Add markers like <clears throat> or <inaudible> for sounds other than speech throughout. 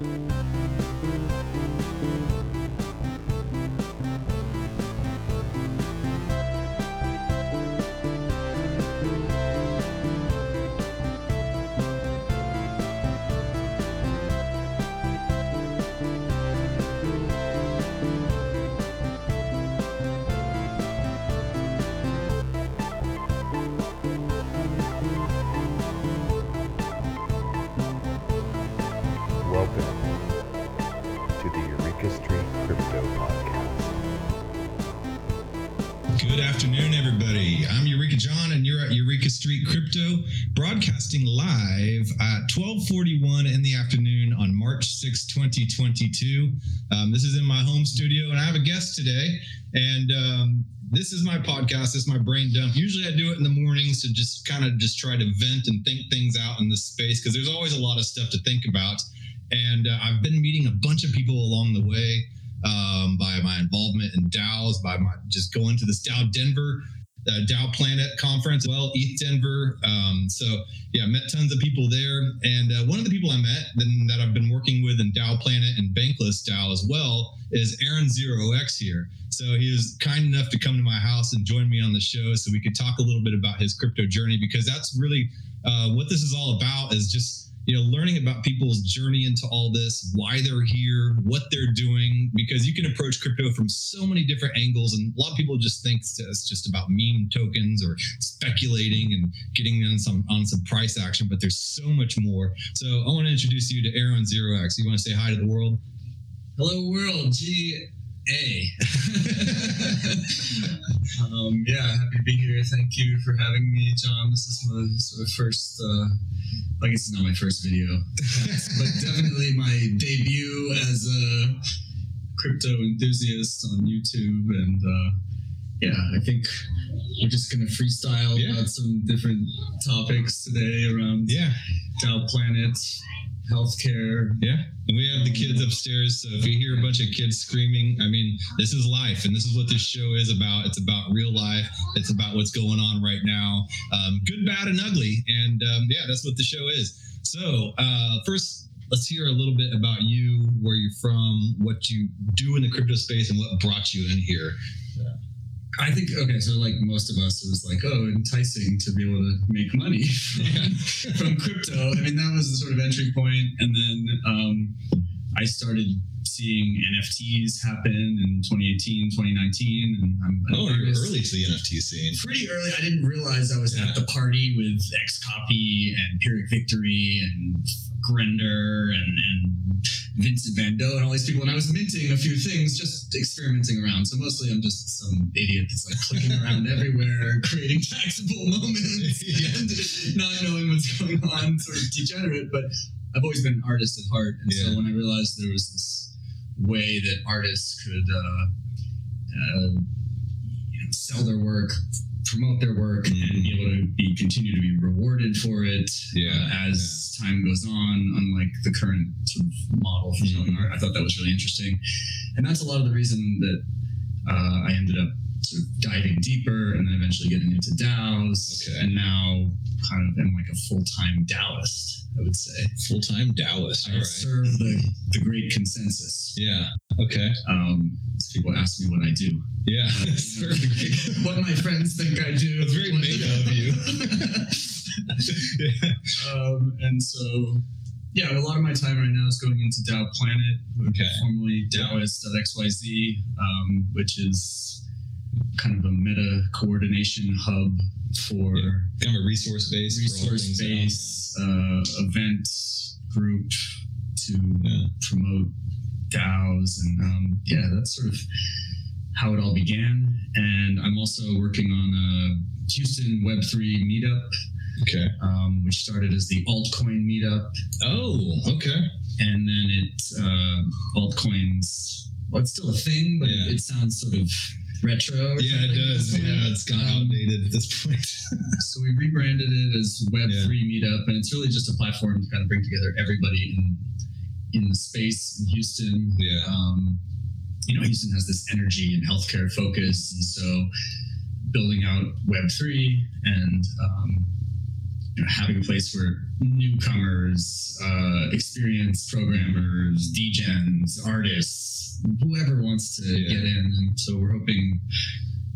Welcome Crypto, broadcasting live at 12:41 in the afternoon on March 6, 2022. Um, this is in my home studio, and I have a guest today. And um, this is my podcast. This is my brain dump. Usually, I do it in the mornings to just kind of just try to vent and think things out in this space because there's always a lot of stuff to think about. And uh, I've been meeting a bunch of people along the way um, by my involvement in DAOs, by my just going to this DAO Denver, uh, DAO Planet conference, well, ETH Denver. Um, so yeah, met tons of people there. And uh, one of the people I met then, that I've been working with in DAO Planet and Bankless DAO as well is Aaron Zero X here. So he was kind enough to come to my house and join me on the show so we could talk a little bit about his crypto journey because that's really uh, what this is all about is just you know learning about people's journey into all this why they're here what they're doing because you can approach crypto from so many different angles and a lot of people just think it's just about meme tokens or speculating and getting on some on some price action but there's so much more. So i want to introduce you to aaron zero x you want to say hi to the world? Hello, world. G A. um, yeah, happy to be here. Thank you for having me, John. This is my sort of first. Uh, I guess it's not my first video, but definitely my debut as a crypto enthusiast on YouTube. And uh, yeah, I think we're just gonna freestyle Yeah. about some different topics today around yeah DAO Planet, healthcare, Yeah, and we have the kids upstairs. So if you hear a bunch of kids screaming, I mean, this is life, and this is what this show is about. It's about real life. It's about what's going on right now, um, good, bad, and ugly. And um, yeah, that's what the show is. So uh, first, let's hear a little bit about you, where you're from, what you do in the crypto space, and what brought you in here. I think okay, so like most of us, it was like, oh, enticing to be able to make money <laughs> from, crypto. I mean, that was the sort of entry point, and then um, I started seeing NFTs happen in 2018, 2019, and I'm Oh, early to the NFT scene. Pretty early. I didn't realize I was at the party with Xcopy and Pyrrhic Victory and Grender and, and Vincent Van Gogh and all these people. And I was minting a few things, just experimenting around. So mostly I'm just some idiot that's like clicking around <laughs> everywhere, creating taxable moments <laughs> and not knowing what's going on, sort of degenerate. But I've always been an artist at heart. And Yeah. so when I realized there was this way that artists could uh, uh, you know, sell their work, promote their work, and be able to be continue to be rewarded for it Yeah, uh, as time goes on. Unlike the current sort of model for selling art, I thought that was really interesting, and that's a lot of the reason that uh, I ended up sort of diving deeper and then eventually getting into DAOs, Okay. and now kind of am like a full time DAOist. I would say Full time Taoist. I right. serve the the great consensus. Yeah. Okay. Um, people ask me what I do. Yeah. <laughs> <laughs> what my friends think I do. It's very meta of you. <laughs> yeah. um, and so, yeah, a lot of my time right now is going into DAO Planet, Okay. formerly Daoist.xyz, um, which is kind of a meta coordination hub for Yeah. Kind of a resource base. resource base uh, event group to Yeah. promote DAOs. And um, yeah, that's sort of how it all began. And I'm also working on a Houston Web3 meetup, Okay. um, which started as the altcoin meetup. Oh, okay. And then it, uh, altcoins, well, it's still a thing, but Yeah. it sounds sort of retro. Yeah, it does. Yeah, <laughs> it's of Um, outdated at this point. <laughs> So we rebranded it as Web3 Meetup, and it's really just a platform to kind of bring together everybody in in the space in Houston. Yeah. Um, you know, Houston has this energy and healthcare focus, and so building out Web3 and um, you know, having a place where newcomers, uh, experienced programmers, degens, artists, whoever wants to Yeah. get in. And so we're hoping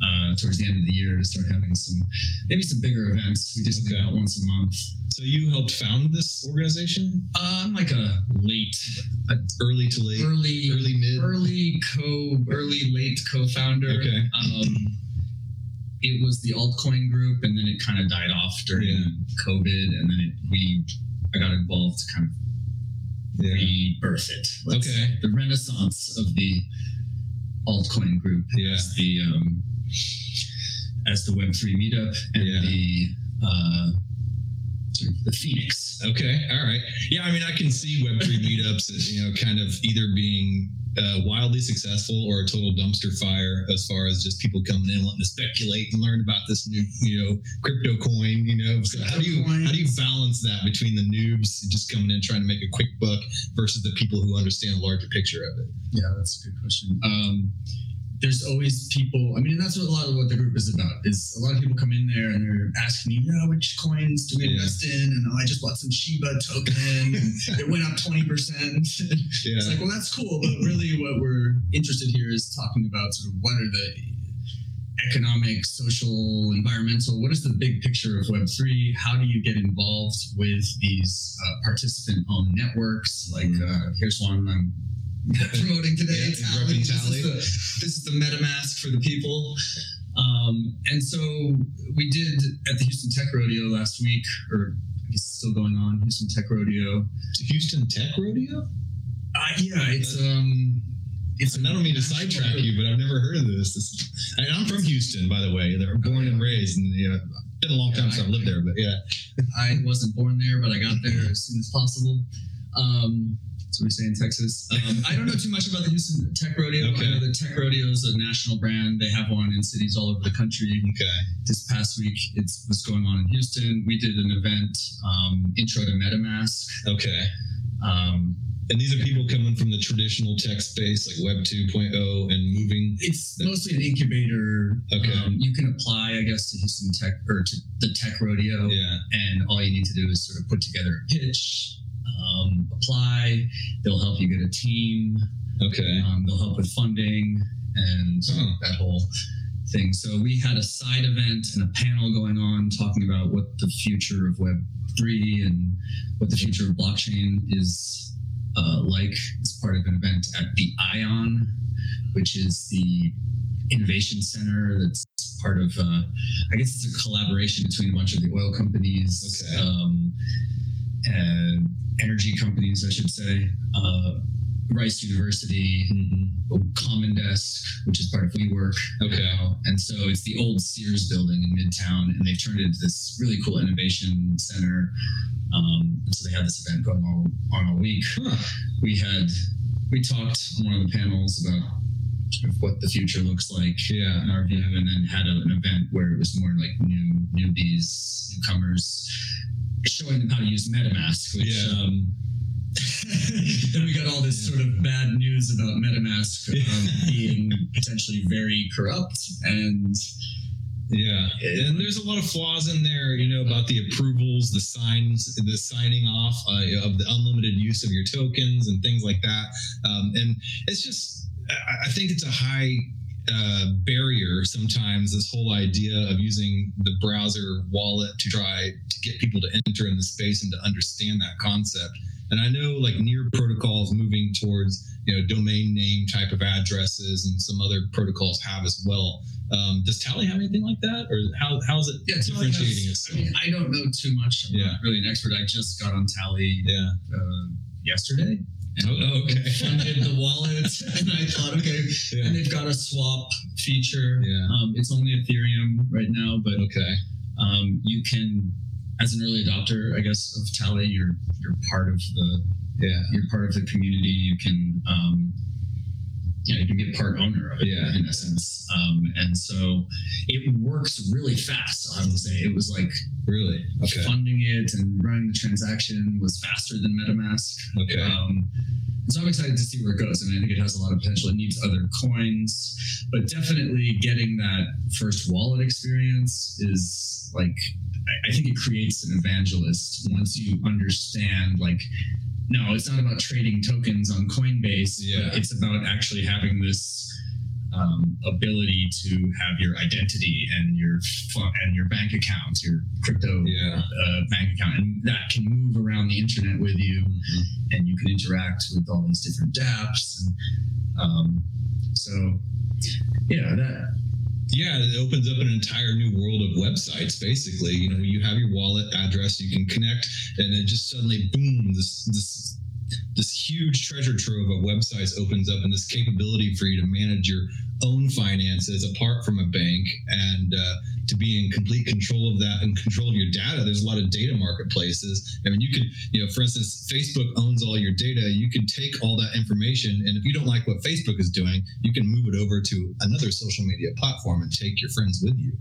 uh, towards the end of the year to start having some maybe some bigger events. We just do Okay. that once a month. So you helped found this organization, Uh, I'm like a late, early to late, early, early mid. early co, early late co-founder. Okay. Um, it was the altcoin group, and then it kind of died off during Yeah. COVID, and then it, we I got involved to kind of Yeah. rebirth it. Let's Okay. say. the renaissance of the altcoin group Yeah. as the um, as the Web three meetup and Yeah. the uh, the Phoenix. Okay, all right. Yeah, I mean, I can see Web three meetups, as, you know, kind of either being uh, wildly successful or a total dumpster fire as far as just people coming in wanting to speculate and learn about this new, you know, crypto coin. You know, so how do you how do you balance that between the noobs just coming in trying to make a quick buck versus the people who understand the larger picture of it? Yeah, that's a good question. Um, there's always people. I mean, and that's what a lot of what the group is about. Is a lot of people come in there and they're asking me, "Yeah, which coins do we invest in?" And oh, I just bought some Shiba token, and <laughs> it went up twenty percent. Yeah, It's like, well, that's cool, but really, what we're interested here is talking about sort of what are the economic, social, environmental. What is the big picture of Web three? How do you get involved with these uh, participant-owned networks? Like, uh, here's one I'm <laughs> promoting today. Yeah, Tally. This, is the, this is the MetaMask for the people. Um, and so we did at the Houston Tech Rodeo last week, or I guess it's still going on. Houston Tech Rodeo. Houston Tech Rodeo. Uh, yeah, it's um, it's. I don't mean to sidetrack you, but I've never heard of this. this is, and I'm from Houston, by the way. They're born and raised, and you know, been a long time Yeah, since I- I've lived there. But yeah, I wasn't born there, but I got there as soon as possible. Um, that's what we say in Texas. Um, I don't know too much about the Houston Tech Rodeo. Okay. I know the Tech Rodeo is a national brand. They have one in cities all over the country. okay, This past week, it was going on in Houston. We did an event, um, Intro to MetaMask. okay. Um, And these are people coming from the traditional tech space, like Web 2.0, and moving. it's mostly an incubator. Okay. Um, you can apply, I guess, to Houston Tech or to the Tech Rodeo. Yeah. and all you need to do is sort of put together a pitch, um, apply. They'll help you get a team. Okay. Um, they'll help with funding and Oh. that whole thing. So we had a side event and a panel going on talking about what the future of Web three and what the future of blockchain is uh, like as part of an event at the Ion, which is the innovation center that's part of uh, i guess it's a collaboration between a bunch of the oil companies Okay. um, energy companies i should say uh, rice university Mhm. common desk which is part of WeWork Okay. now. and so it's the old sears building in midtown and they've turned it into this really cool innovation center um, and so they had this event going on, on all week Huh. we had we talked on one of the panels about of what the future looks like Yeah. in our view, and then had a, an event where it was more like new newbies, newcomers, showing them how to use MetaMask. Which Yeah. um, <laughs> then we got all this sort of bad news about MetaMask <laughs> um, being potentially very corrupt and Yeah, and there's a lot of flaws in there, you know, about the approvals, the signs, the signing off uh, of the unlimited use of your tokens and things like that. Um, and it's just, I- I think it's a high uh, barrier sometimes. This whole idea of using the browser wallet to try to get people to enter in the space and to understand that concept. And I know like near protocols moving towards you know domain name type of addresses and some other protocols have as well. Um, does Tally have anything like that, or how how's it yeah, Tally has- differentiating I mean, I don't know too much. I'm Yeah. not really an expert. I just got on Tally yeah. uh, yesterday. And Oh, oh, okay. funded the wallet, <laughs> and I thought, okay, Yeah. and they've got a swap feature. Yeah. Um, it's only Ethereum right now, but Okay. um, you can, as an early adopter, I guess, of Tally, you're you're part of the Yeah. you're part of the community. You can um, yeah, you can be a part owner of it Yeah. in essence. Um, and so it works really fast. I to say, it was like Really? Okay. funding it and running the transaction was faster than MetaMask. Okay. Um, so I'm excited to see where it goes. I mean, I think it has a lot of potential. It needs other coins, but definitely getting that first wallet experience is like, I, I think it creates an evangelist once you understand, like, no, it's not about trading tokens on Coinbase. Yeah. It's about actually having this um, ability to have your identity and your and your bank account, your crypto Yeah. uh, bank account, and that can move around the internet with you, Mhm. and you can interact with all these different dApps, and um, so yeah, that Yeah, it opens up an entire new world of websites. Basically, you know, you have your wallet address, you can connect, and then just suddenly, boom! This this this huge treasure trove of websites opens up, and this capability for you to manage your own finances apart from a bank, and uh, to be in complete control of that and control of your data. There's a lot of data marketplaces. I mean, you could, you know, for instance, Facebook owns all your data. You can take all that information, and if you don't like what Facebook is doing, you can move it over to another social media platform and take your friends with you.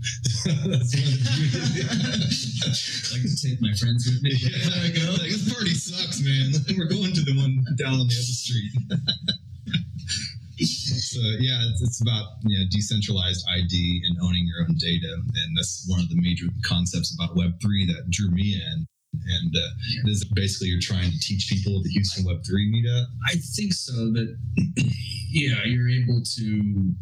That's one of the beauties. I like to take my friends with me. Yeah, I go. Like, this party sucks, man. We're going to the one down on the other street. <laughs> so yeah, it's, it's about you know decentralized ID and owning your own data, and that's one of the major concepts about Web three that drew me in. And uh, this is basically you're trying to teach people the Houston Web three meetup. I think so. That <clears throat> yeah, you're able to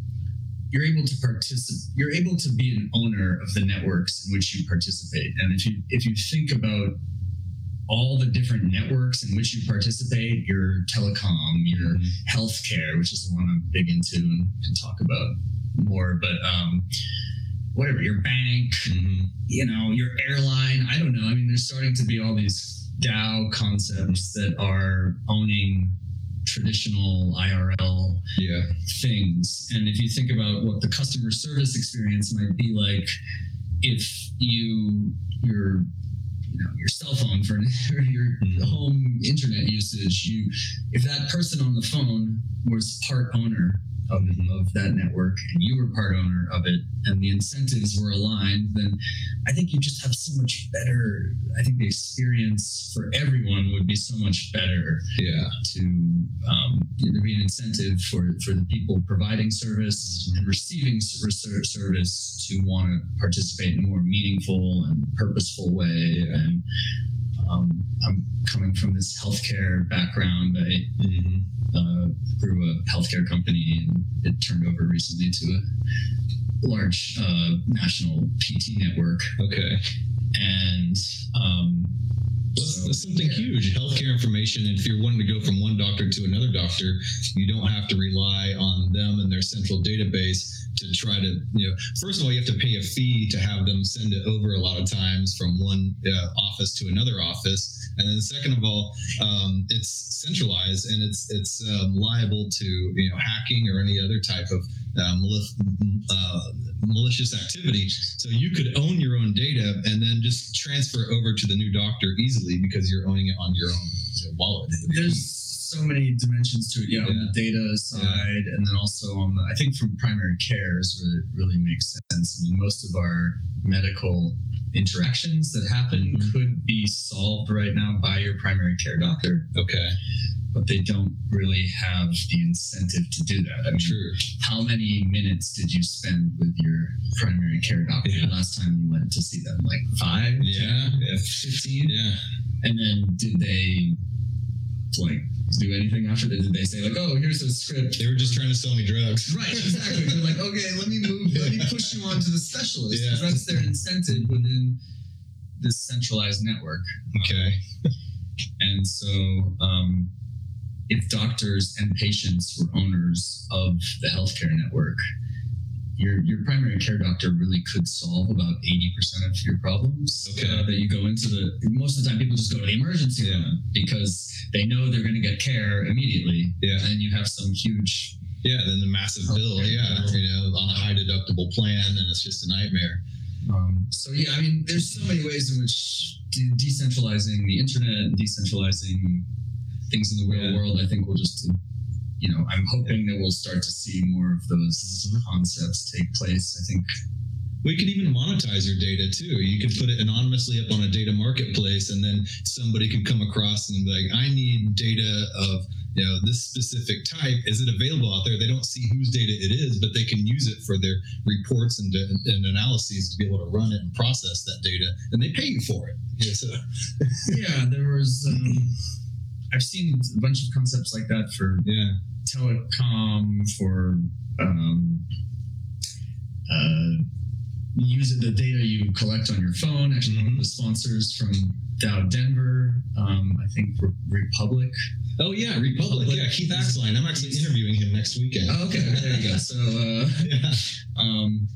you're able to participate. You're able to be an owner of the networks in which you participate. And if you if you think about all the different networks in which you participate, your telecom, your healthcare, which is the one I'm big into and can talk about more, but um, whatever, your bank, you know, your airline. I don't know. I mean, there's starting to be all these DAO concepts that are owning traditional IRL Yeah, things. And if you think about what the customer service experience might be like, if you your you know your cell phone for <laughs> your Mhm. home internet usage, you if that person on the phone was part owner of, of that network and you were part owner of it and the incentives were aligned, then I think you just have so much better. I think the experience for everyone would be so much better yeah, to um, you know, there be an incentive for, for the people providing service and receiving ser- ser- service to want to participate in a more meaningful and purposeful way. And um, I'm coming from this healthcare background. I hmm uh, grew a healthcare company and it turned over recently to a large uh, national PT network. okay. And um, That's, that's something huge. Healthcare information. And if you're wanting to go from one doctor to another doctor, you don't have to rely on them and their central database to try to, you know, first of all, you have to pay a fee to have them send it over a lot of times from one uh, office to another office. And then second of all, um, it's centralized and it's it's um, liable to you know hacking or any other type of uh, uh, malicious activity. So you could own your own data and then just transfer over to the new doctor easily because you're owning it on your own wallet. there's so many dimensions to it. Yeah, on the data side, and then also on the, I think from primary care is where it really makes sense. I mean, most of our medical interactions that happen Mhm. could be solved right now by your primary care doctor, okay, but they don't really have the incentive to do that. I mean, true. how many minutes did you spend with your primary care doctor Yeah. the last time you went to see them? Like five, Yeah, 10, yeah, 15? yeah. And then did they like do anything after that? Did they say like, oh, here's a script? They were just trying to sell me drugs. Right, exactly. They're like, okay, let me move, let me push you on to the specialist. Yeah. That's their incentive within this centralized network. Okay. And so, um, if doctors and patients were owners of the healthcare network, your your primary care doctor really could solve about eighty percent of your problems. Okay. uh, that you go into the most of the time, people just go to the emergency Yeah. room because they know they're going to get care immediately. Yeah. And you have some huge Yeah, then the massive bill, yeah, you know, on a high deductible plan, and it's just a nightmare. Um, so yeah, I mean, there's so many ways in which de- decentralizing the internet and decentralizing things in the real Yeah. world, I think, will just you know, I'm hoping that we'll start to see more of those concepts take place. I think We could even monetize your data too. You could put it anonymously up on a data marketplace, and then somebody could come across and be like, "I need data of you know this specific type. Is it available out there?" They don't see whose data it is, but they can use it for their reports and, and analyses to be able to run it and process that data, and they pay you for it. Yeah, so <laughs> yeah, there was. Um, I've seen a bunch of concepts like that for yeah, telecom, for um, uh, using the data you collect on your phone. Actually, one of the sponsors from DAO Denver, um, I think Re- Republic. oh yeah, Republic. Yeah, Keith Axline. I'm actually interviewing him next weekend. Oh, okay, there you go. So, uh, <laughs> yeah. um,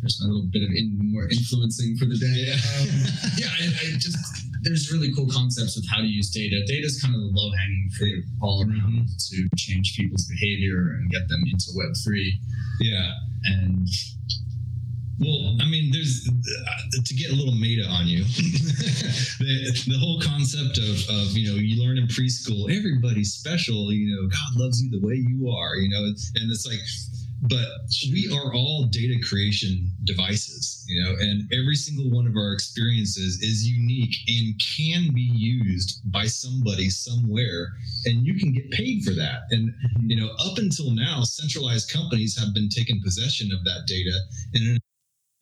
there's my little bit of in, more influencing for the day. Yeah. Um, yeah, I, I just there's really cool concepts with how to use data. Data is kind of the low hanging fruit all around to change people's behavior and get them into Web three. yeah. And Well, I mean, there's uh, to get a little meta on you. <laughs> the, the whole concept of, of you know you learn in preschool, everybody's special. You know, God loves you the way you are. You know, and it's like, but we are all data creation devices. You know, and every single one of our experiences is unique and can be used by somebody somewhere, and you can get paid for that. And mm-hmm. you know, up until now, centralized companies have been taking possession of that data and in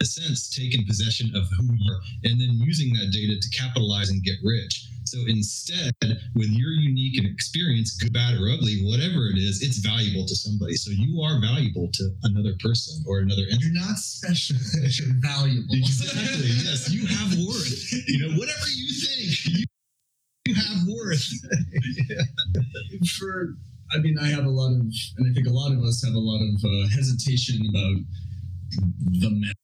a sense taking possession of who you are and then using that data to capitalize and get rich. So instead, with your unique and experience, good, bad, or ugly, whatever it is, it's valuable to somebody. So you are valuable to another person or another entity. you're not special, <laughs> but you're valuable. Exactly. Yes, you have worth. You know, whatever you think, you, you have worth. <laughs> for I mean, I have a lot of, and I think a lot of us have a lot of uh, hesitation about the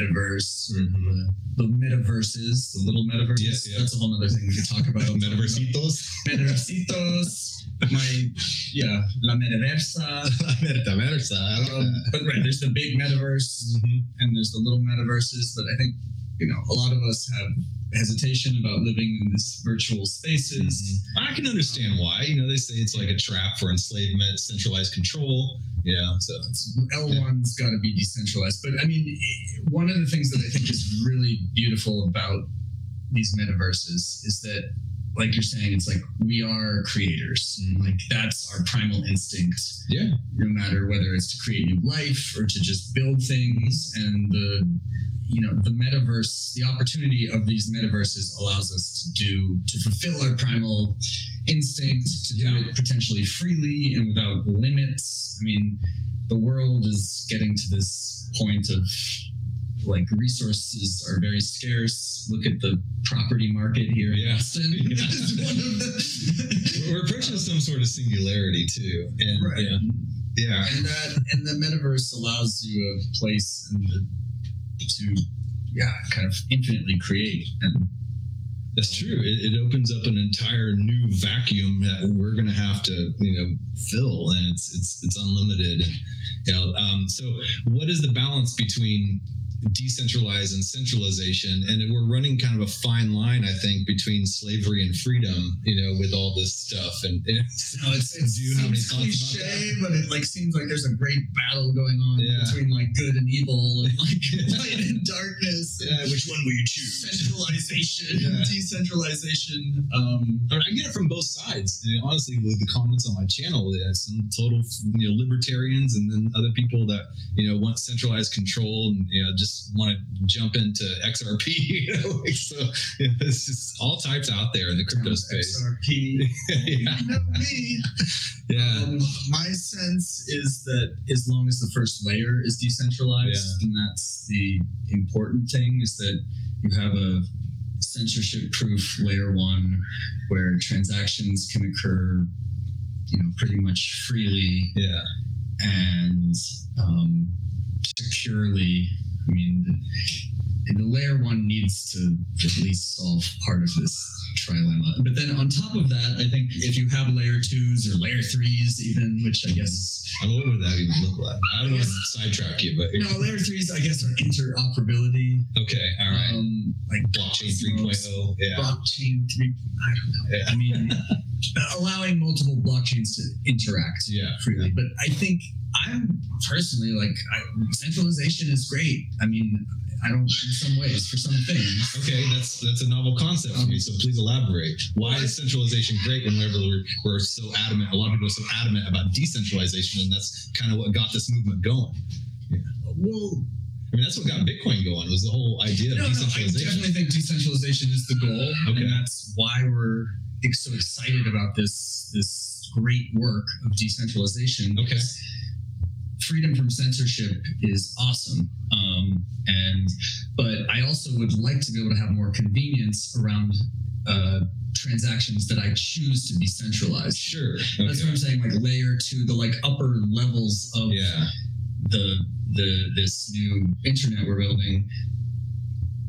metaverse, or the, the metaverses, the little metaverses. Yes, yeah. That's a whole other thing we could talk about. Metaversitos. Metaversitos. My, yeah, la metaversa. <laughs> la Metaversa. Um, but right, there's the big metaverse, Mhm. and there's the little metaverses. But I think you know a lot of us have hesitation about living in this virtual spaces. I can understand why. You know, they say it's like a trap for enslavement, centralized control. Yeah. So L1's got to be decentralized. But I mean, one of the things that I think is really beautiful about these metaverses is that, like you're saying, it's like we are creators. Mhm. Like that's our primal instinct, yeah. no matter whether it's to create new life or to just build things. And the, you know, the metaverse, the opportunity of these metaverses allows us to do, to fulfill our primal instinct, to do Yeah. it potentially freely and without limits. I mean, the world is getting to this point of like resources are very scarce. Look at the property market here in Yeah. Austin. Yeah. It's one of the- We're approaching some sort of singularity too, and Right. yeah, yeah, and that and the metaverse allows you a place in the, to yeah kind of infinitely create and that's true. It, it opens up an entire new vacuum that we're going to have to, you know, fill, and it's it's it's unlimited. And, you know, um, so what is the balance between decentralized and centralization? And we're running kind of a fine line, I think, between slavery and freedom. You know, with all this stuff, and it's, <laughs> no it's, it's Do you have any seems thoughts about cliche but it like seems like there's a great battle going on Yeah. between like good and evil and like <laughs> <laughs> light and darkness and yeah, which one will you choose? centralization Yeah. decentralization um I, mean, I get it from both sides. And honestly, with the comments on my channel, there's some total you know libertarians, and then other people that you know want centralized control and you know just want to jump into XRP. <laughs> You know, like, so know, it's just all types out there in the crypto space. XRP <laughs> yeah, you know me yeah, Um, my sense is that as long as the first layer is decentralized, and that's the important thing, is that you have a censorship-proof layer one where transactions can occur, you know, pretty much freely yeah, and um, securely. I mean, the, the layer one needs to at least solve part of this trilemma. But then on top of that, I think if you have layer twos or layer threes, even, which I guess I mean, what would that even look like? I don't want to sidetrack you, but no, layer threes, I guess, are interoperability, okay, all right. um, like Blockchain Cosmos, 3.0, yeah, blockchain three. I don't know. Yeah. I mean, <laughs> allowing multiple blockchains to interact Yeah. freely. But I think I'm personally like I, centralization is great. I mean, I don't in some ways for some things. Okay, that's that's a novel concept for me. So please elaborate. Why is centralization great whenever we're, we're so adamant? A lot of people are so adamant about decentralization, and that's kind of what got this movement going. Yeah. Well, I mean, that's what got Bitcoin going was the whole idea no, of no, I definitely think decentralization is the goal, Okay. and that's why we're so excited about this this great work of decentralization. Okay. because Freedom from censorship is awesome, um, and but I also would like to be able to have more convenience around uh, transactions that I choose to be centralized. Sure. That's what I'm saying. Like layer two, the like upper levels of Yeah. the the this new internet we're building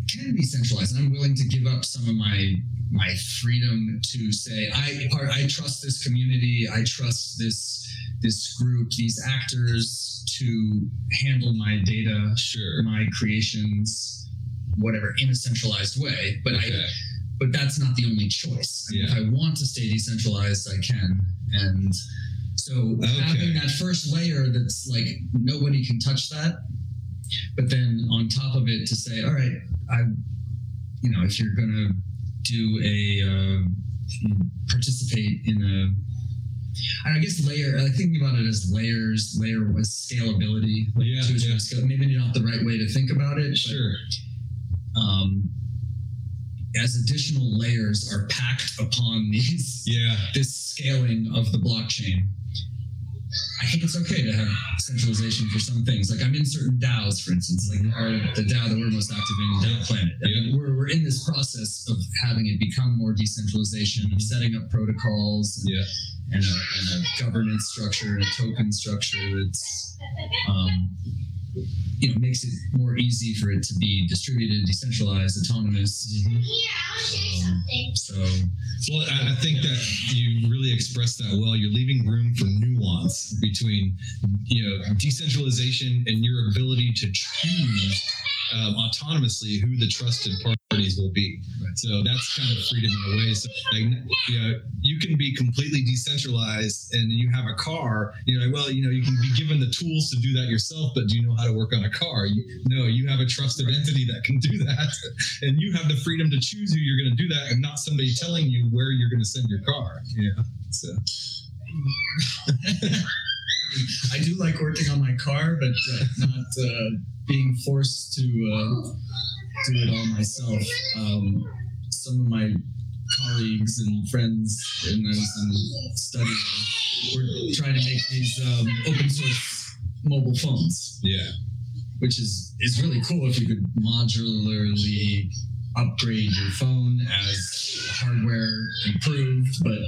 can be centralized and i'm willing to give up some of my my freedom to say i part i trust this community i trust this this group these actors to handle my data Sure. my creations whatever in a centralized way but i but that's not the only choice. I mean, If I want to stay decentralized, I can. And so Okay. having that first layer that's like nobody can touch that, but then on top of it to say, all right, I, you know, if you're gonna do a uh, participate in a I guess layer. I think about it as layers. Layer was scalability. Like Yeah, yeah. scale- Maybe not the right way to think about it. but Sure. um, as additional layers are packed upon these Yeah. this scaling of the blockchain i think it's okay to have centralization for some things like i'm in certain daos for instance like our, the dao that we're most active in dao planet I mean, we're, we're in this process of having it become more decentralization of setting up protocols and, Yeah. And, a, and a governance structure and a token structure that's um, you know makes it more easy for it to be distributed decentralized autonomous Mhm. Here, I'll show you something. so Well, I, I think that you really expressed that well. You're leaving room for nuance between, you know, decentralization and your ability to choose um, autonomously who the trusted will be. So that's kind of freedom in a way. So, like, you know, you can be completely decentralized and you have a car. You're like, well, you know, you can be given the tools to do that yourself, but do you know how to work on a car? You, no, you have a trusted entity that can do that, <laughs> and you have the freedom to choose who you're going to do that, and not somebody telling you where you're going to send your car. You know, so <laughs> I do like working on my car, but uh, not uh, being forced to uh, do it all myself. Um, some of my colleagues and friends in those in studying were trying to make these um, open source mobile phones, yeah, which is is really cool if you could modularly upgrade your phone as hardware improved, but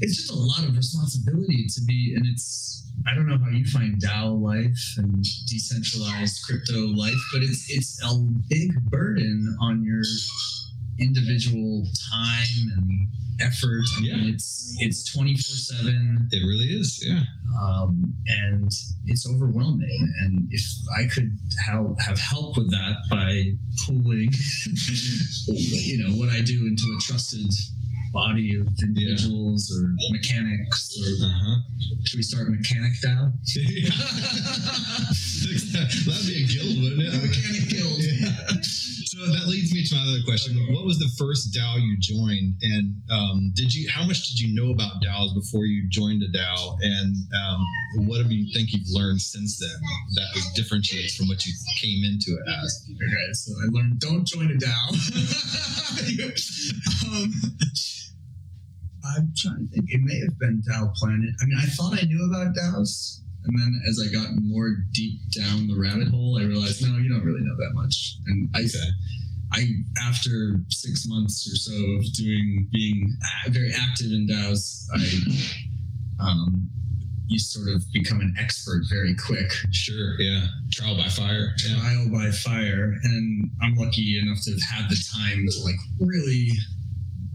it's just a lot of responsibility to be and it's i don't know how you find dao life and decentralized crypto life but it's it's a big burden on your individual time and effort I mean, Yeah. it's it's 24 7 it really is. Yeah, um, and it's overwhelming. And if I could help, have help with that by pooling, <laughs> you know, what I do into a trusted body of individuals or mechanics, or uh-huh. should we start mechanic DAO? <laughs> That'd be a guild, wouldn't it? Mechanic guild. <laughs> Yeah. So that leads me to my other question. What was the first DAO you joined, and um, did you? How much did you know about DAOs before you joined a DAO, and um, what do you think you've learned since then that was differentiates from what you came into it as? Okay, so I learned don't join a DAO. <laughs> um, I'm trying to think. It may have been DAO Planet. I mean, I thought I knew about DAOs, and then as I got more deep down the rabbit hole, I realized no, you don't really know that much. And I, Okay. I after six months or so of doing being very active in DAOs, I <laughs> um, you sort of become an expert very quick Sure. Yeah. Trial by fire. Yeah. trial by fire and i'm lucky enough to have had the time to like really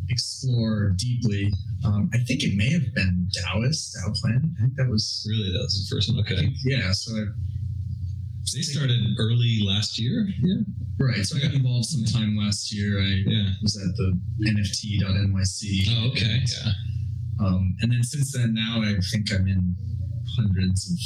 explore deeply um, i think it may have been daoist DAO planet i think that was Really, that was the first one. Okay. think, yeah so I, They started early last year. Yeah. right so i got involved sometime last year i Yeah. was at the nft.nyc Oh, okay. Yeah. Um, and then since then, now I think I'm in hundreds of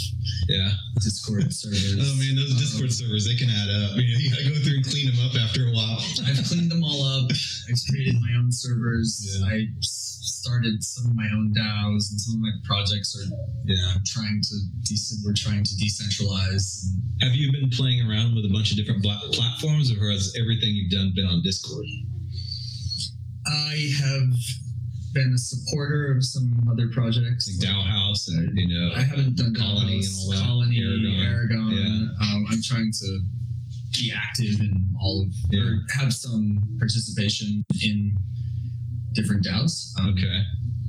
Yeah. Discord servers. Oh man, those Discord Um, servers they can add up. You, know, you gotta go through and clean them up after a while. I've cleaned them all up. I've created my own servers. Yeah. I started some of my own DAOs, and some of my projects are Yeah. trying to de- we're trying to decentralize. Have you been playing around with a bunch of different platforms, or has everything you've done been on Discord? I have been a supporter of some other projects. Like DAO House and you know. I haven't done Colony and all that. Colony, Aragon. Aragon. Yeah. Um, I'm trying to be active in all of, or have some participation in different DAOs. Um, Okay.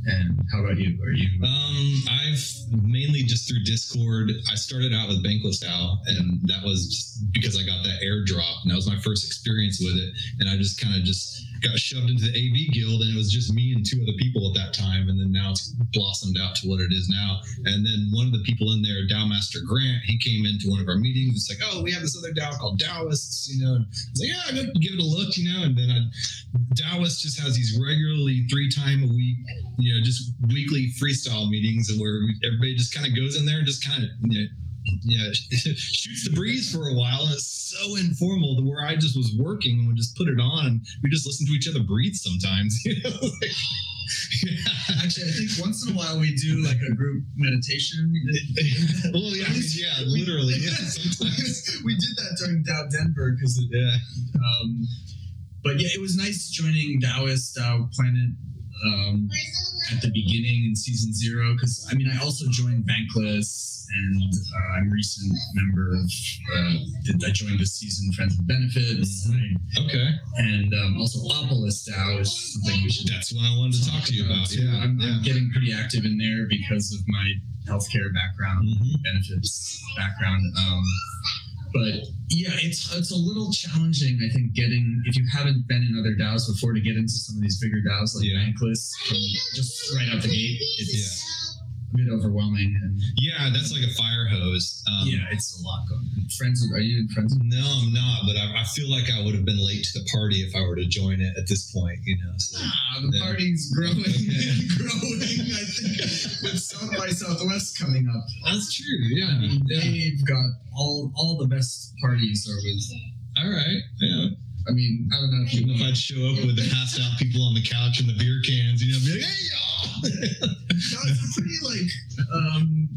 And how about you? Are you? Um, I've mainly just through Discord. I started out with Bankless DAO, and that was just because I got that airdrop, and that was my first experience with it. And I just kind of just got shoved into the AV guild, and it was just me and two other people at that time. And then now it's blossomed out to what it is now. And then one of the people in there, DAO Master Grant, he came into one of our meetings. It's like, oh, we have this other DAO called Daoists, you know. And I like, yeah, I go give it a look, you know. And then I, Daoist just has these regularly three time a week, you know, just weekly freestyle meetings where everybody just kind of goes in there and just kind of, you know, yeah, shoots the breeze for a while. And it's so informal to where I just was working and would just put it on and we just listen to each other breathe sometimes. <laughs> You know? Like, yeah. Actually, I think once in a while we do like a group meditation. <laughs> well, yeah, yeah, literally. Yeah, <laughs> sometimes. we did that during DAO Denver because it. Yeah. Um, but yeah, it was nice joining Daoist DAO Planet um, at the beginning in season zero because I mean I also joined Bankless and uh, I'm a recent member of. Uh, I joined this season Friends with Benefits I- Okay. and um, also Opolis DAO is something we should. That's what I wanted to talk to you about. too. Yeah. I'm, yeah. I'm getting pretty active in there because of my healthcare background Mhm. benefits background. Um, but yeah, it's it's a little challenging, I think, getting if you haven't been in other DAOs before to get into some of these bigger DAOs like Yeah. Bankless from just right out the gate. It's a bit overwhelming, and Yeah, that's like a fire hose. Um, yeah, it's a lot going. on. Friends, are you in friends? No, I'm not, but I, I feel like I would have been late to the party if I were to join it at this point, you know. So. Ah, the Yeah. party's growing, Okay. and <laughs> growing. I think with South by Southwest coming up. That's true. Yeah. I mean, yeah. they've got all all the best parties are with. All right. Yeah. I mean, I don't know if you Even if I'd show up with the passed out people on the couch and the beer cans, you know, be like, hey, y'all. No, it's pretty like. Um,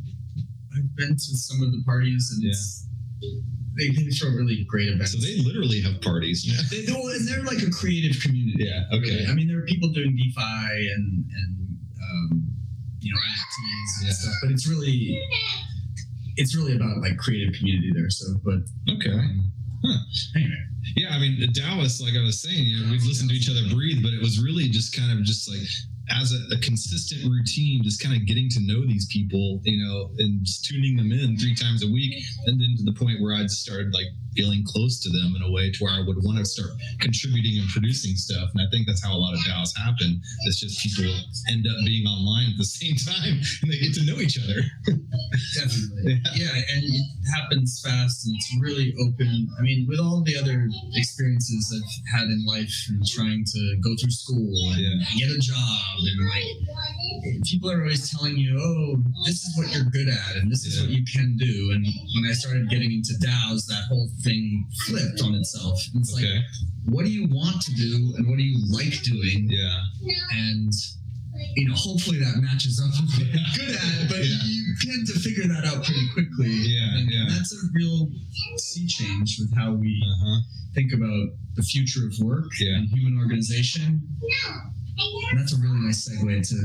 I've been to some of the parties, and it's they, they throw really great events. so they literally have parties. Yeah. They, no, and they're like a creative community. Yeah. Okay. really. I mean, there are people doing DeFi and and um, you know NFTs and Yeah. stuff, but it's really it's really about like creative community there. So, but Okay. um, Huh. Yeah, I mean, Daoists, like I was saying, you know, we've listened to each other breathe, but it was really just kind of just like as a, a consistent routine, just kind of getting to know these people, you know, and just tuning them in three times a week, and then to the point where I just started like feeling close to them in a way to where I would want to start contributing and producing stuff. And I think that's how a lot of DAOs happen. It's just people end up being online at the <laughs> same time, and they get to know each other. definitely, <laughs> yeah. and it happens fast, and it's really open. I mean, with all the other experiences I've had in life, and trying to go through school and Yeah. get a job, and like people are always telling you, "Oh, this is what you're good at, and this is what you can do." And when I started getting into DAOs, that whole thing flipped on itself. It's Okay. like, what do you want to do, and what do you like doing? Yeah. And you know, hopefully that matches up with what you're good at. <laughs> But Yeah. you tend to figure that out pretty quickly. Yeah, and yeah. that's a real sea change with how we Uh huh. think about the future of work Yeah. and human organization. And that's a really nice segue to,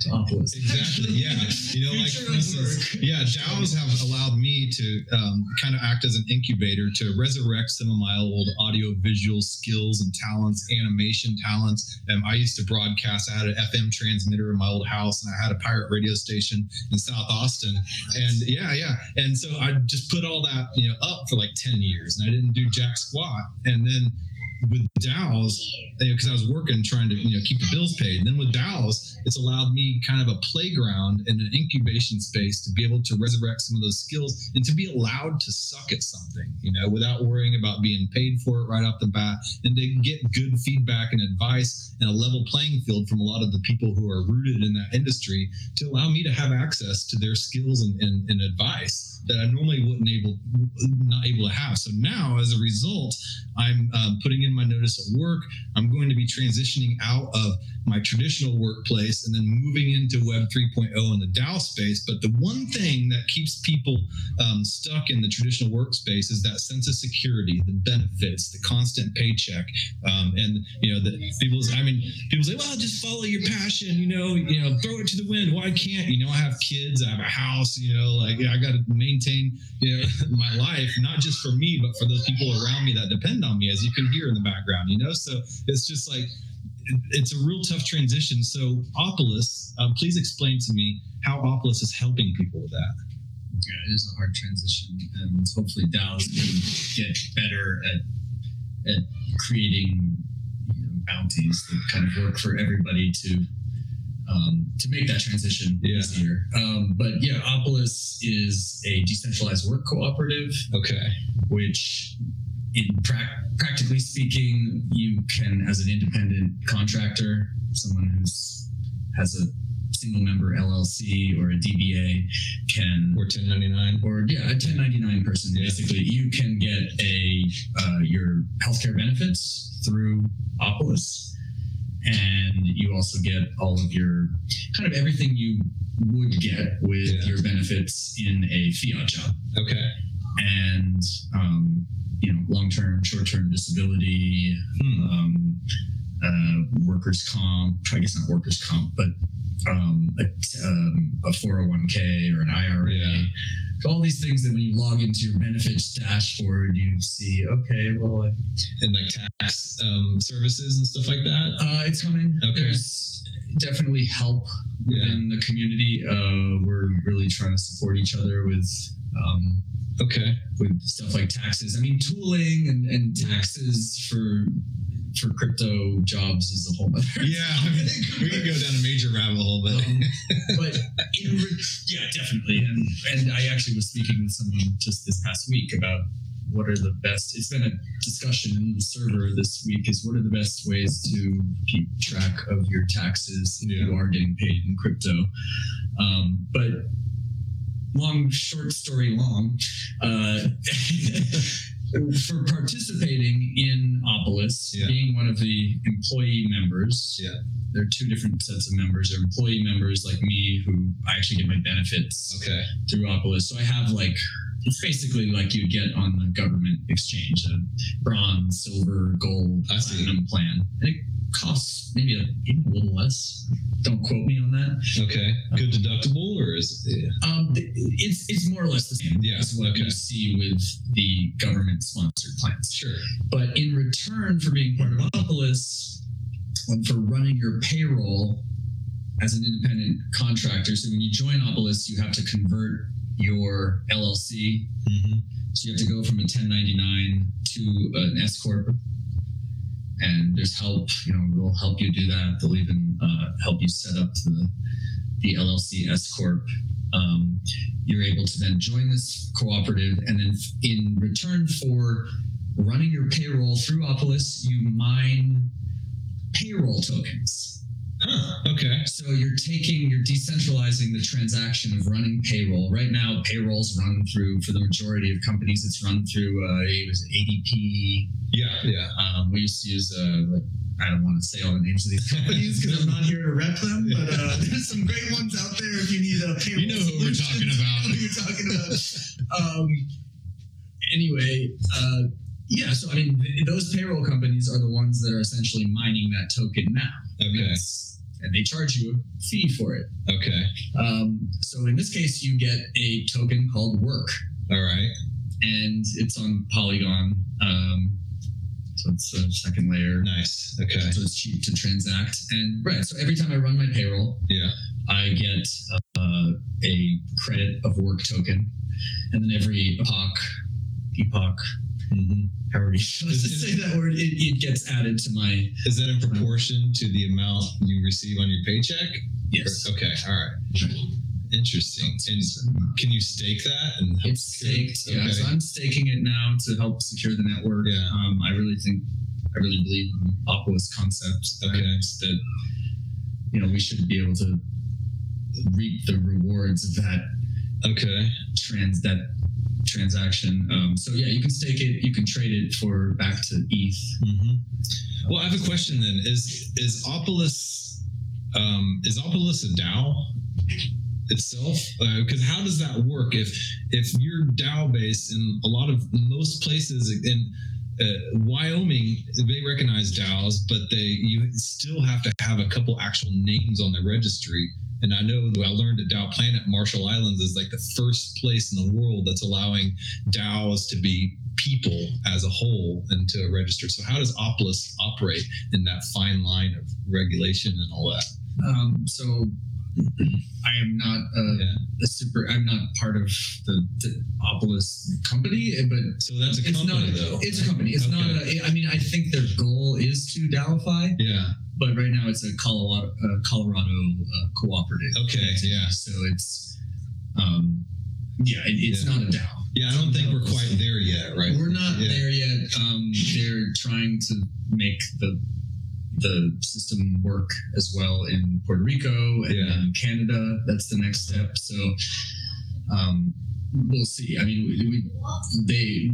to Opolis. Exactly. Yeah. You know, like for instance, yeah, DAOs have allowed me to um, kind of act as an incubator to resurrect some of my old audio visual skills and talents, animation talents. Um, I used to broadcast. I had an FM transmitter in my old house, and I had a pirate radio station in South Austin. And yeah, yeah. And so I just put all that, you know, up for like ten years, and I didn't do jack squat. And then with DAOs, because I was working trying to you know keep the bills paid. And then with DAOs, it's allowed me kind of a playground and an incubation space to be able to resurrect some of those skills and to be allowed to suck at something, you know, without worrying about being paid for it right off the bat, and to get good feedback and advice and a level playing field from a lot of the people who are rooted in that industry to allow me to have access to their skills and, and, and advice that I normally wouldn't able not able to have. So now, as a result, I'm um, putting in my notice at work. I'm going to be transitioning out of my traditional workplace and then moving into Web 3.0 in the DAO space. But the one thing that keeps people um, stuck in the traditional workspace is that sense of security, the benefits, the constant paycheck, um, and you know the people. I mean, people say, "Well, just follow your passion," you know, you know, throw it to the wind. Why can't you know? I have kids, I have a house, you know, like I got to maintain you know <laughs> my life, not just for me, but for those people around me that depend on me, as you can hear in the background, you know. So it's just like it's a real tough transition. So, Opolis, uh, please explain to me how Opolis is helping people with that. Yeah, it is a hard transition, and hopefully DAOs can get better at at creating bounties that kind of work for everybody to um, to make that transition Yeah. easier. Um, but yeah, Opolis is a decentralized work cooperative Okay. which in prac- practically speaking you can as an independent contractor someone who's has a single member llc or a dba can Or 1099. or yeah a 1099 person basically you can get a uh, your healthcare benefits through opolis and you also get all of your kind of everything you would get with Yeah. your benefits in a fiat job Okay. and um, you know long-term short-term disability Hmm. um, uh, workers comp i guess not workers comp but um, a, um, a 401k or an ira Yeah. all these things that when you log into your benefits dashboard you see okay well And like tax um, services and stuff like that. uh, it's coming Okay. there's definitely help Yeah. within the community uh, we're really trying to support each other with um, Okay. with stuff like taxes. I mean, tooling and, and taxes for for crypto jobs is a whole other. <laughs> Yeah. We can go down a major rabbit hole, but Um, <laughs> but in yeah, definitely. And and I actually was speaking with someone just this past week about what are the best. It's been a discussion in the server this week. Is what are the best ways to keep track of your taxes if you are getting paid in crypto. Um, but long, short story long. Uh, <laughs> <laughs> for participating in Opolis, Yeah. being one of the employee members, Yeah. there are two different sets of members. There are employee members like me who I actually get my benefits okay. through Opolis. So I have like it's basically like you'd get on the government exchange, a bronze, silver, gold, platinum plan, and it costs maybe a, even a little less. Don't quote me on that. Okay. Good deductible, or is yeah. Um, it's it's more or less the same Yeah, as what okay. you see with the government sponsored plans. sure? But in return for being part of Opolis and for running your payroll as an independent contractor, so when you join Opolis, you have to convert your LLC. Mm-hmm. So you have to go from a 1099 to an S corp. And there's help, you know, we'll help you do that. They'll even uh, help you set up the the LLC S corp. Um, you're able to then join this cooperative, and then in return for running your payroll through Opolis, you mine payroll tokens. Huh. <gasps> Okay. So you're taking, you're decentralizing the transaction of running payroll. Right now, payroll's run through for the majority of companies. It's run through uh, it was ADP. Yeah. Yeah. Um, we used to use uh, like I don't want to say all the names of these companies because I'm not here to rep them, but uh, <laughs> there's some great ones out there if you need a payroll. You know who we're talking about. <laughs> You know you're talking about. um, anyway, uh, yeah. So I mean, th- those payroll companies are the ones that are essentially mining that token now. Okay. And they charge you a fee for it. Okay. Um, so in this case, you get a token called Work, All right. and it's on Polygon. Um, so it's a second layer. Nice. Okay. So it's cheap to transact. And right, so every time I run my payroll, Yeah. I get uh, a credit of work token, and then every epoch, epoch, Mhm. however you supposed to say that word, it, it gets added to my Is that in proportion to the amount you receive on your paycheck? yes. Or- okay. All right. Interesting. And can you stake that? And help It's secure it? staked. Yeah, Okay. so I'm staking it now to help secure the network. Yeah. Um, I really think, I really believe in Aqua's concept. Okay. right? That you know we should be able to reap the rewards of that Okay. trans that transaction. Um, so yeah, you can stake it. You can trade it for back to ETH. hmm Well, I have a question then. Is is Opolis um, is Opolis a DAO itself? Because how does that work? If if you're DAO based in a lot of most places in uh, Wyoming, they recognize DAOs, but they you still have to have a couple actual names on the registry. And I know I learned at DAO Planet, Marshall Islands is like the first place in the world that's allowing DAOs to be people as a whole and to register. So how does Opolis operate in that fine line of regulation and all that? Um, so I am not a, Yeah. a super. I'm not part of the, the Opolis company, but So that's a it's company not. though. It's a company. It's not. A, I mean, I think their goal is to DAOify, Yeah. but right now it's a Colorado uh, Colorado uh, cooperative. Okay. Yeah. So it's, um, yeah, it, it's Yeah. not a DAO. Yeah. I don't think we're quite there yet, right? We're not Yeah. there yet. Um, they're trying to make the the system work as well in Puerto Rico and Yeah. in Canada. That's the next step. So um, we'll see. I mean, we, we, they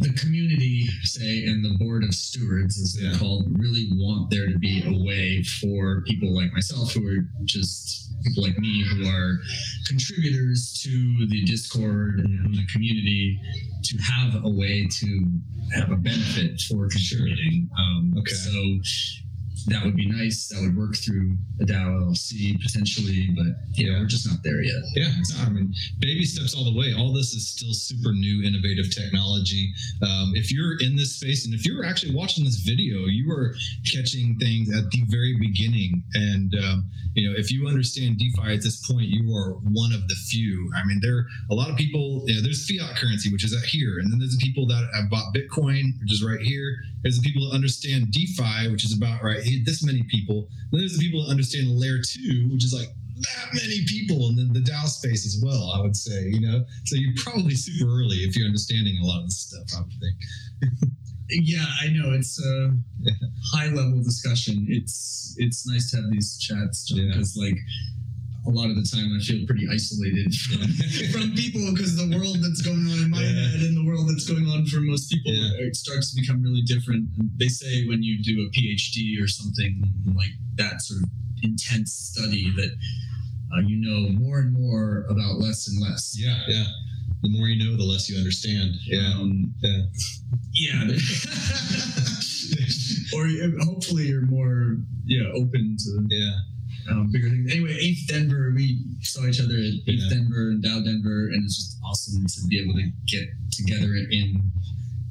the community say and the board of stewards as they're Yeah. called really want there to be a way for people like myself who are just people like me who are contributors to the discord and the community to have a way to have a benefit for contributing um, Okay. so that would be nice that would work through a DAO LLC potentially but you know we're just not there yet Yeah, I mean, baby steps all the way. All this is still super new, innovative technology. Um, if you're in this space, and if you're actually watching this video, you are catching things at the very beginning. And um, you know, if you understand DeFi at this point, you are one of the few. I mean, there are a lot of people. You know, there's fiat currency, which is at here, and then there's the people that have bought Bitcoin, which is right here. There's the people that understand DeFi, which is about right here, this many people. Then there's the people that understand layer two, which is like that many people in the, the DAO space as well, I would say, you know? So you're probably super early if you're understanding a lot of this stuff, I would think. <laughs> Yeah, I know it's a <laughs> high level discussion. It's it's nice to have these chats John, Yeah. because like a lot of the time I feel pretty isolated from, <laughs> from people because the world that's going on in my Yeah. head and the world that's going on for most people Yeah. it starts to become really different. And they say when you do a PhD or something like that sort of intense study that uh, you know more and more about less and less. Yeah, yeah. The more you know, the less you understand. Yeah. Um, Yeah. yeah. <laughs> or hopefully you're more yeah open to Yeah. Um, bigger things. Anyway, ETH Denver, we saw each other at ETH Yeah. Denver and DAO Denver, and it's just awesome to be able to get together in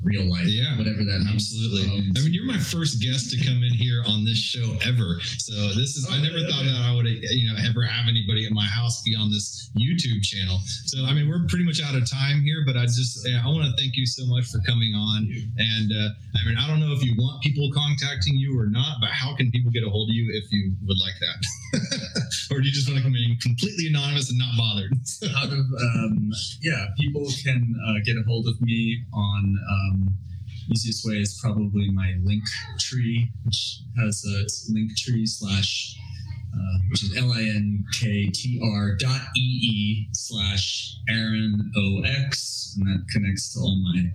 real life. Yeah, whatever that. Absolutely. Um, I mean, you're my first guest to come in here on this show ever. So this is, I Oh, never yeah, thought yeah. that I would, you know, ever have anybody at my house be on this YouTube channel. So, I mean, we're pretty much out of time here, but I just, I want to thank you so much for coming on. And uh, I mean, I don't know if you want people contacting you or not, but how can people get a hold of you if you would like that? <laughs> or do you just want to come in completely anonymous and not bothered? out of um, yeah, people can uh, get a hold of me on um, easiest way is probably my link tree, which has a link tree slash uh, which is l i n k t r dot e e slash Aaron O X, and that connects to all my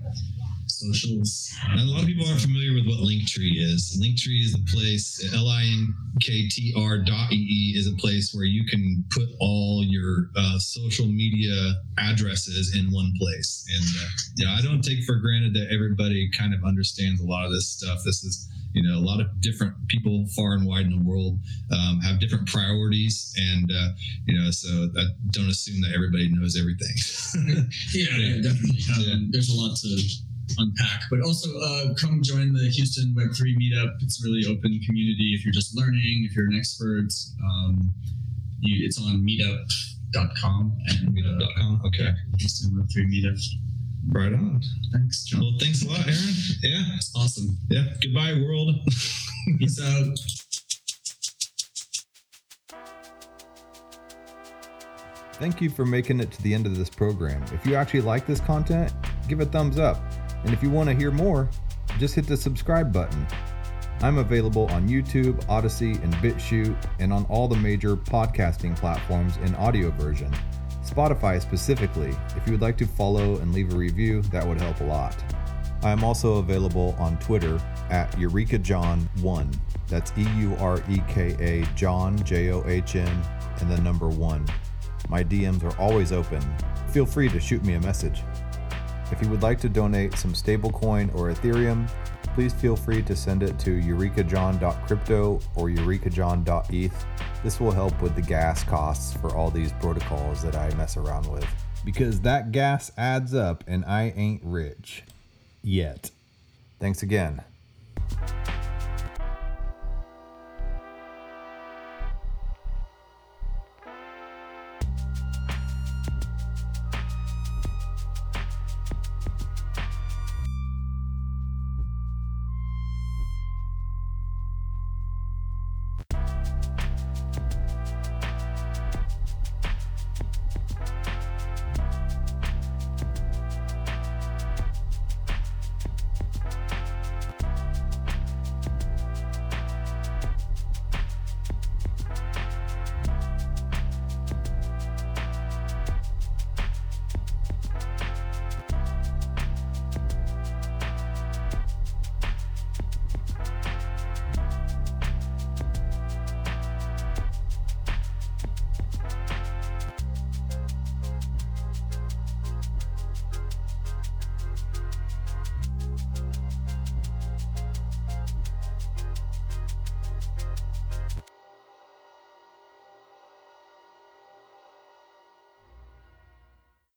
socials. And a lot of people aren't familiar with what Linktree is. Linktree is a place, L I N K T R dot E E is a place where you can put all your uh, social media addresses in one place. And uh, yeah, I don't take for granted that everybody kind of understands a lot of this stuff. This is, you know, a lot of different people far and wide in the world um, have different priorities. And, uh, you know, so I don't assume that everybody knows everything. <laughs> <laughs> Yeah, Yeah. definitely. Um, Yeah. There's a lot to unpack, but also uh, come join the Houston Web3 meetup. It's a really open community. If you're just learning, if you're an expert, um, you, it's on meetup.com and uh, Meetup.com. Okay. Houston Web3 meetup. Right on. Thanks, John. Well, thanks a lot, Aaron. Yeah. It's awesome. Yeah. Goodbye, world. <laughs> Peace out. Thank you for making it to the end of this program. If you actually like this content, give a thumbs up. And if you want to hear more, just hit the subscribe button. I'm available on YouTube, Odysee, and BitChute, and on all the major podcasting platforms in audio version. Spotify specifically. If you would like to follow and leave a review, that would help a lot. I am also available on Twitter at EurekaJohn1. That's E U R E K A John J O H N and the number 1. My DMs are always open. Feel free to shoot me a message. If you would like to donate some stablecoin or Ethereum, please feel free to send it to eurekajohn.crypto or eurekajohn.eth. This will help with the gas costs for all these protocols that I mess around with. Because that gas adds up and I ain't rich. Yet. Thanks again.